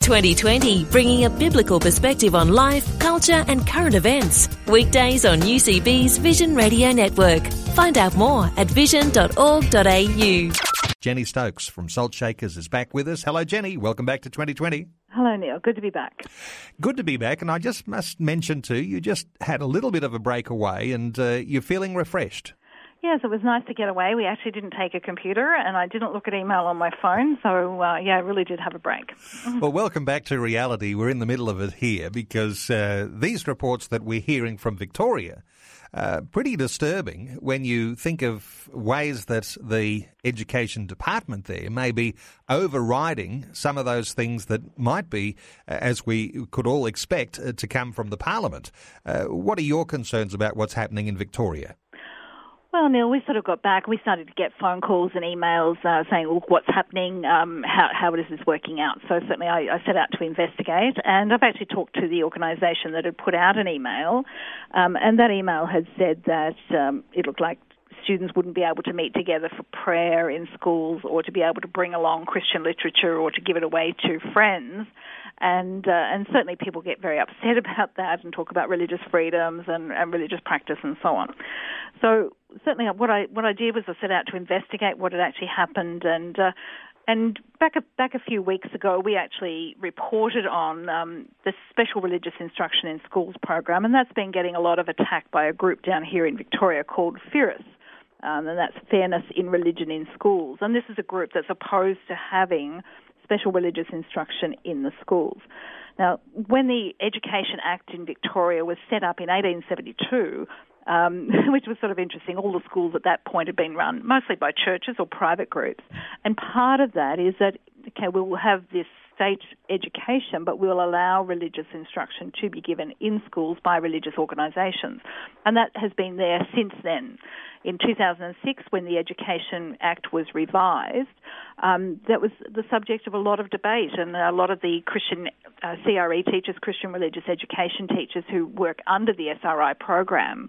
2020, bringing a biblical perspective on life, culture, and current events. Weekdays on UCB's Vision Radio Network. Find out more at vision.org.au. Jenny Stokes from Salt Shakers is back with us. Hello, Jenny. Welcome back to 2020. Hello, Neil. Good to be back. Good to be back. And I just must mention, too, you just had a little bit of a break away and uh, you're feeling refreshed. Yes, it was nice to get away. We actually didn't take a computer, and I didn't look at email on my phone. So, uh, yeah, I really did have a break. well, welcome back to reality. We're in the middle of it here because uh, these reports that we're hearing from Victoria. Uh, pretty disturbing when you think of ways that the education department there may be overriding some of those things that might be, uh, as we could all expect, uh, to come from the parliament. What are your concerns about what's happening in Victoria? Well, Neil, we sort of got back. We started to get phone calls and emails uh, saying, "Look, what's happening? Um, how how is this working out?" So certainly, I, I, set out to investigate, and I've actually talked to the organisation that had put out an email, um, and that email had said that um, it looked like students wouldn't be able to meet together for prayer in schools, or to be able to bring along Christian literature, or to give it away to friends and uh, and certainly people get very upset about that and talk about religious freedoms and, and religious practice and so on. So certainly what I what I did was I set out to investigate what had actually happened and. Uh, and back a, back a few weeks ago, we actually reported on um, the special religious instruction in schools program, and that's been getting a lot of attack by a group down here in Victoria called FIRIS, um, and that's Fairness in Religion in Schools. And this is a group that's opposed to having special religious instruction in the schools. Now, when the Education Act in Victoria was set up in 1872, um, which was sort of interesting. All the schools at that point had been run mostly by churches or private groups. And part of that is that, okay, we will have this state education, but we'll allow religious instruction to be given in schools by religious organisations. And that has been there since then. In 2006, when the Education Act was revised, um, that was the subject of a lot of debate, and a lot of the Christian uh, CRE teachers, Christian religious education teachers who work under the SRI program,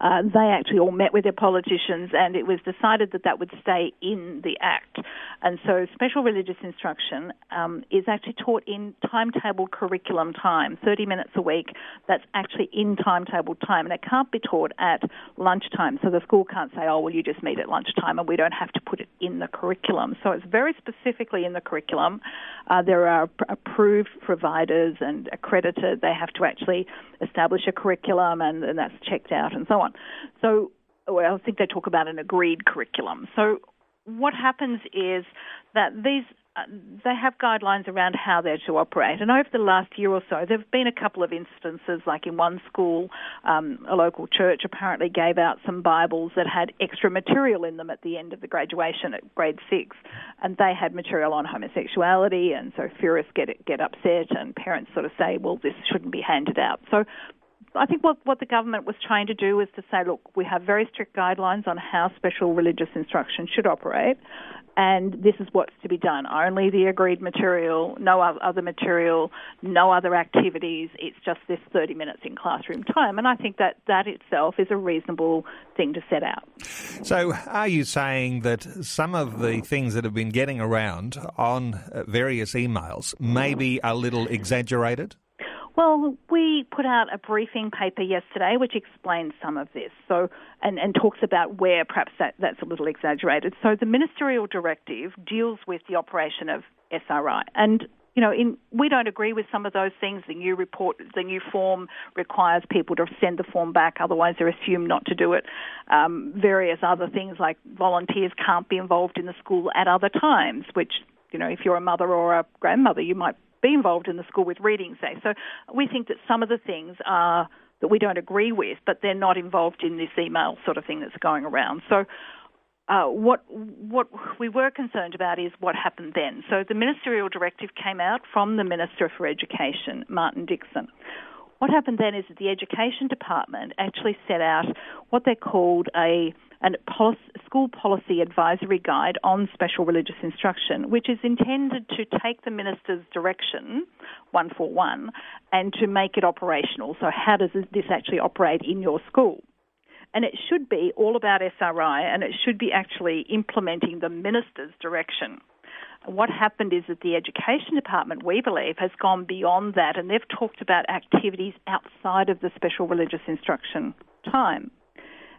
uh, they actually all met with their politicians, and it was decided that that would stay in the Act. And so, special religious instruction um, is actually taught in timetable curriculum time, 30 minutes a week. That's actually in timetable time, and it can't be taught at lunchtime. So the school can't say, "Oh, well, you just meet at lunchtime," and we don't have to put it in the curriculum. So it's very specifically in the curriculum. Uh, there are approved providers and accredited. They have to actually establish a curriculum, and, and that's checked out, and so on on. So well, I think they talk about an agreed curriculum. So what happens is that these uh, they have guidelines around how they're to operate. And over the last year or so, there have been a couple of instances, like in one school, um, a local church apparently gave out some Bibles that had extra material in them at the end of the graduation at grade six, and they had material on homosexuality, and so FIRIS get get upset, and parents sort of say, well, this shouldn't be handed out. So I think what, what the government was trying to do was to say, look, we have very strict guidelines on how special religious instruction should operate, and this is what's to be done. Only the agreed material, no other material, no other activities. It's just this 30 minutes in classroom time. And I think that that itself is a reasonable thing to set out. So, are you saying that some of the things that have been getting around on uh, various emails may be a little exaggerated? Well, we put out a briefing paper yesterday which explains some of this. So, and, and talks about where perhaps that, that's a little exaggerated. So, the ministerial directive deals with the operation of SRI, and you know, in, we don't agree with some of those things. The new report, the new form requires people to send the form back, otherwise they're assumed not to do it. Um, various other things like volunteers can't be involved in the school at other times, which you know, if you're a mother or a grandmother, you might be involved in the school with reading, say. So we think that some of the things are that we don't agree with, but they're not involved in this email sort of thing that's going around. So uh, what what we were concerned about is what happened then. So the ministerial directive came out from the Minister for Education, Martin Dixon. what happened then is that the Education Department actually set out what they called a a school policy advisory guide on special religious instruction, which is intended to take the minister's direction, one for one, and to make it operational. So, how does this actually operate in your school? And it should be all about SRI, and it should be actually implementing the minister's direction what happened is that the education department, we believe, has gone beyond that and they've talked about activities outside of the special religious instruction time.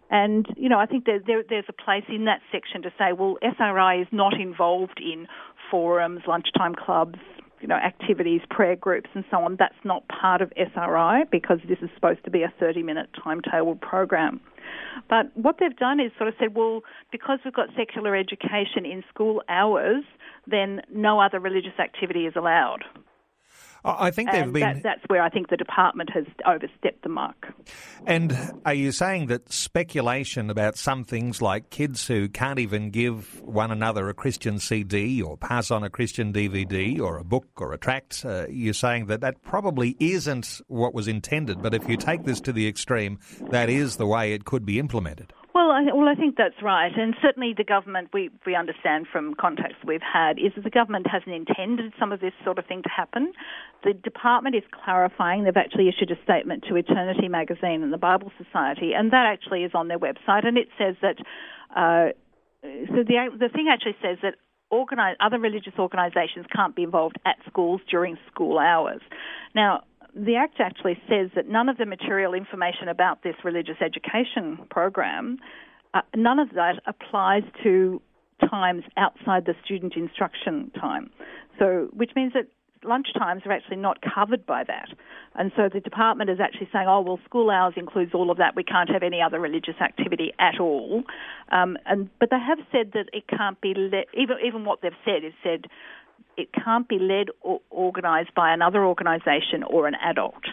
And, you know, I think there, there, there's a place in that section to say, well, SRI is not involved in forums, lunchtime clubs, you know, activities, prayer groups, and so on. That's not part of SRI because this is supposed to be a 30 minute timetable program. But what they've done is sort of said, well, because we've got secular education in school hours, then no other religious activity is allowed. I think they've been. That, that's where I think the department has overstepped the mark. And are you saying that speculation about some things like kids who can't even give one another a Christian CD or pass on a Christian DVD or a book or a tract, uh, you're saying that that probably isn't what was intended, but if you take this to the extreme, that is the way it could be implemented? Well, I, well, I think that's right, and certainly the government. We we understand from contacts we've had is that the government hasn't intended some of this sort of thing to happen. The department is clarifying. They've actually issued a statement to Eternity Magazine and the Bible Society, and that actually is on their website, and it says that. Uh, so the the thing actually says that organize, other religious organisations can't be involved at schools during school hours. Now, the Act actually says that none of the material information about this religious education program, uh, none of that applies to times outside the student instruction time. So, which means that lunch times are actually not covered by that. And so the department is actually saying, oh, well, school hours includes all of that. We can't have any other religious activity at all. Um, and But they have said that it can't be, le- even, even what they've said is said it can't be led or organised by another organisation or an adult.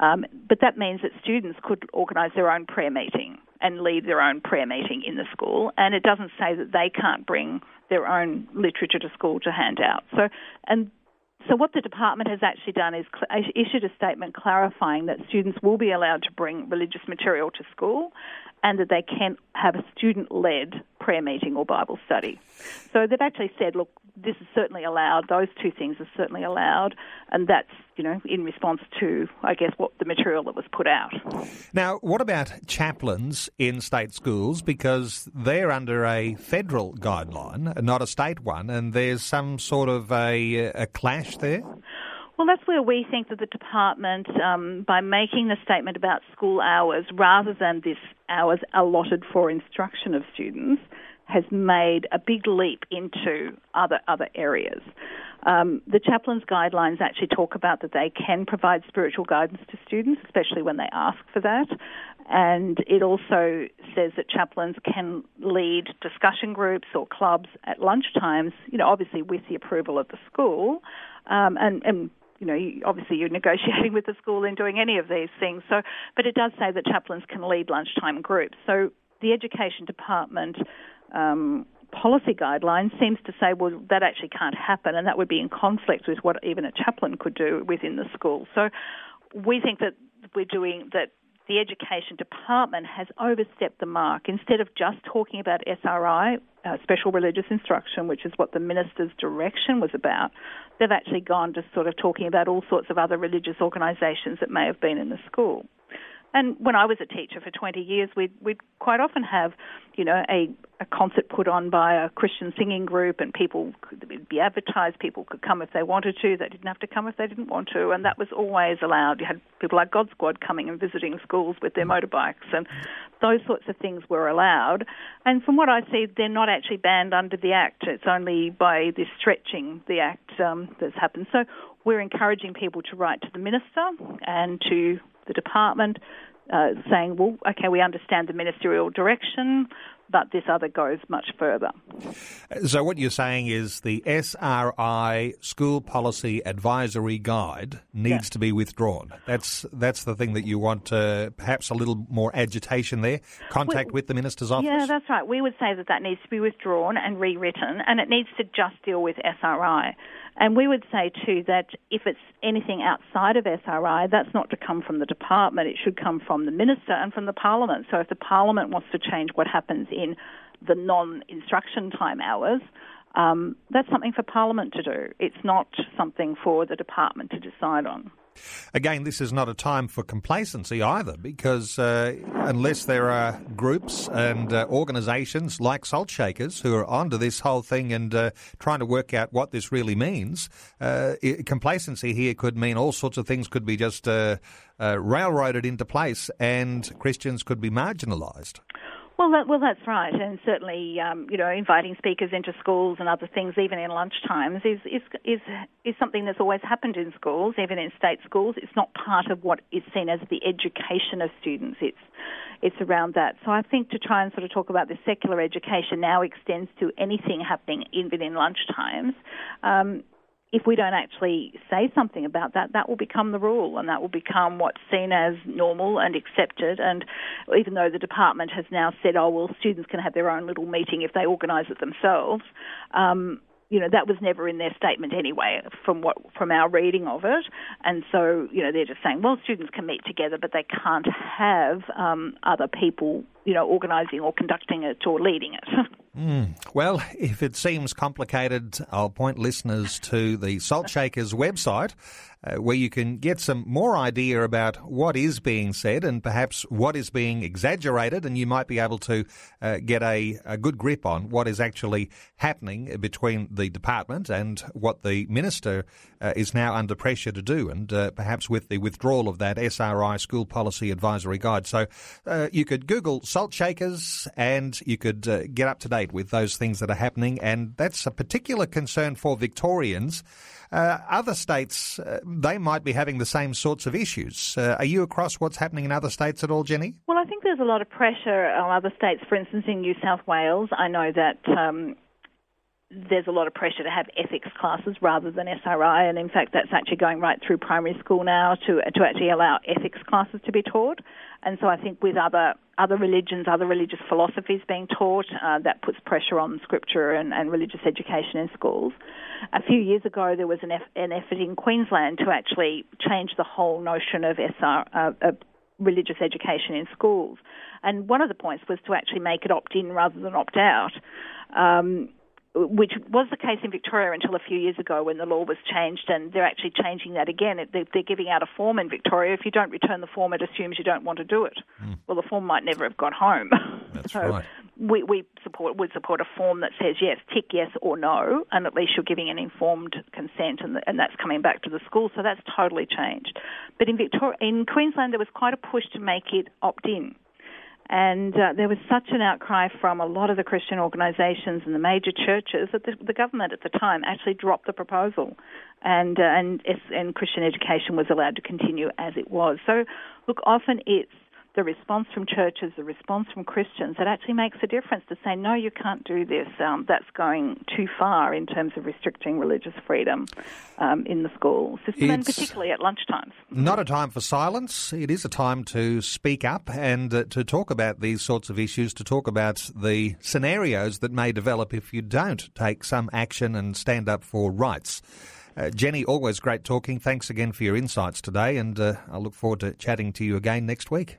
Um, but that means that students could organise their own prayer meeting and lead their own prayer meeting in the school. And it doesn't say that they can't bring their own literature to school to hand out. So, and so what the department has actually done is cl- issued a statement clarifying that students will be allowed to bring religious material to school and that they can have a student-led prayer meeting or Bible study. So they've actually said, look, this is certainly allowed. Those two things are certainly allowed, and that's you know in response to I guess what the material that was put out. Now, what about chaplains in state schools because they're under a federal guideline, not a state one, and there's some sort of a, a clash there. Well, that's where we think that the department, um, by making the statement about school hours rather than this hours allotted for instruction of students, has made a big leap into other other areas. Um, the chaplain's guidelines actually talk about that they can provide spiritual guidance to students, especially when they ask for that. And it also says that chaplains can lead discussion groups or clubs at lunchtimes, you know, obviously with the approval of the school. Um, and, and you know, you, obviously you're negotiating with the school in doing any of these things. So, but it does say that chaplains can lead lunchtime groups. So the education department um, policy guidelines seems to say, well, that actually can't happen, and that would be in conflict with what even a chaplain could do within the school. So we think that we're doing that. The education department has overstepped the mark. Instead of just talking about SRI, uh, special religious instruction, which is what the minister's direction was about, they've actually gone to sort of talking about all sorts of other religious organisations that may have been in the school. And when I was a teacher for 20 years, we'd, we'd quite often have, you know, a, a concert put on by a Christian singing group, and people could be advertised. People could come if they wanted to. They didn't have to come if they didn't want to, and that was always allowed. You had people like God Squad coming and visiting schools with their motorbikes, and those sorts of things were allowed. And from what I see, they're not actually banned under the Act. It's only by this stretching the Act um, that's happened. So we're encouraging people to write to the minister and to the department uh, saying, well, okay, we understand the ministerial direction, but this other goes much further. So, what you're saying is the SRI School Policy Advisory Guide needs yeah. to be withdrawn. That's that's the thing that you want. Uh, perhaps a little more agitation there. Contact we, with the minister's office. Yeah, that's right. We would say that that needs to be withdrawn and rewritten, and it needs to just deal with SRI. And we would say too that if it's anything outside of SRI, that's not to come from the department. It should come from the minister and from the parliament. So if the parliament wants to change what happens in the non-instruction time hours, um, that's something for Parliament to do. It's not something for the department to decide on. Again, this is not a time for complacency either, because uh, unless there are groups and uh, organisations like Salt Shakers who are onto this whole thing and uh, trying to work out what this really means, uh, complacency here could mean all sorts of things could be just uh, uh, railroaded into place and Christians could be marginalised. Well, that, well, that's right, and certainly, um, you know, inviting speakers into schools and other things, even in lunch times, is is is is something that's always happened in schools, even in state schools. It's not part of what is seen as the education of students. It's it's around that. So I think to try and sort of talk about the secular education now extends to anything happening even in lunch times. Um, if we don't actually say something about that, that will become the rule and that will become what's seen as normal and accepted. And even though the department has now said, oh, well, students can have their own little meeting if they organise it themselves, um, you know that was never in their statement anyway from what from our reading of it and so you know they're just saying well students can meet together but they can't have um, other people you know organising or conducting it or leading it mm. well if it seems complicated I'll point listeners to the Salt Shakers website uh, where you can get some more idea about what is being said and perhaps what is being exaggerated, and you might be able to uh, get a, a, good grip on what is actually happening between the department and what the minister uh, is now under pressure to do, and uh, perhaps with the withdrawal of that SRI School Policy Advisory Guide. So uh, you could Google salt shakers and you could get up to date with those things that are happening, and that's a particular concern for Victorians. Other states, they might be having the same sorts of issues. Uh, are you across what's happening in other states at all, Jenny? Well, I think there's a lot of pressure on other states. For instance, in New South Wales, I know that um, there's a lot of pressure to have ethics classes rather than SRI, and in fact, that's actually going right through primary school now to to actually allow ethics classes to be taught. And so I think with other other religions, other religious philosophies being taught, uh, that puts pressure on scripture and, and, religious education in schools. A few years ago, there was an, eff- an effort in Queensland to actually change the whole notion of SR, uh, of religious education in schools. And one of the points was to actually make it opt in rather than opt out. Um, which was the case in Victoria until a few years ago when the law was changed, and they're actually changing that again. They're giving out a form in Victoria. If you don't return the form, it assumes you don't want to do it. Mm. Well, the form might never have got home. That's so right. We, we support would support a form that says yes, tick yes or no, and at least you're giving an informed consent, and, the, and that's coming back to the school. So that's totally changed. But in Victoria, in Queensland, there was quite a push to make it opt in. And uh, there was such an outcry from a lot of the Christian organisations and the major churches that the, the, government at the time actually dropped the proposal, and uh, and and Christian education was allowed to continue as it was. So, look, often it's the response from churches, the response from Christians, that actually makes a difference to say, no, you can't do this. Um, that's going too far in terms of restricting religious freedom um, in the school system, it's and particularly at lunchtimes. Not a time for silence. It is a time to speak up and uh, to talk about these sorts of issues, to talk about the scenarios that may develop if you don't take some action and stand up for rights. Uh, Jenny, always great talking. Thanks again for your insights today, and uh, I look forward to chatting to you again next week.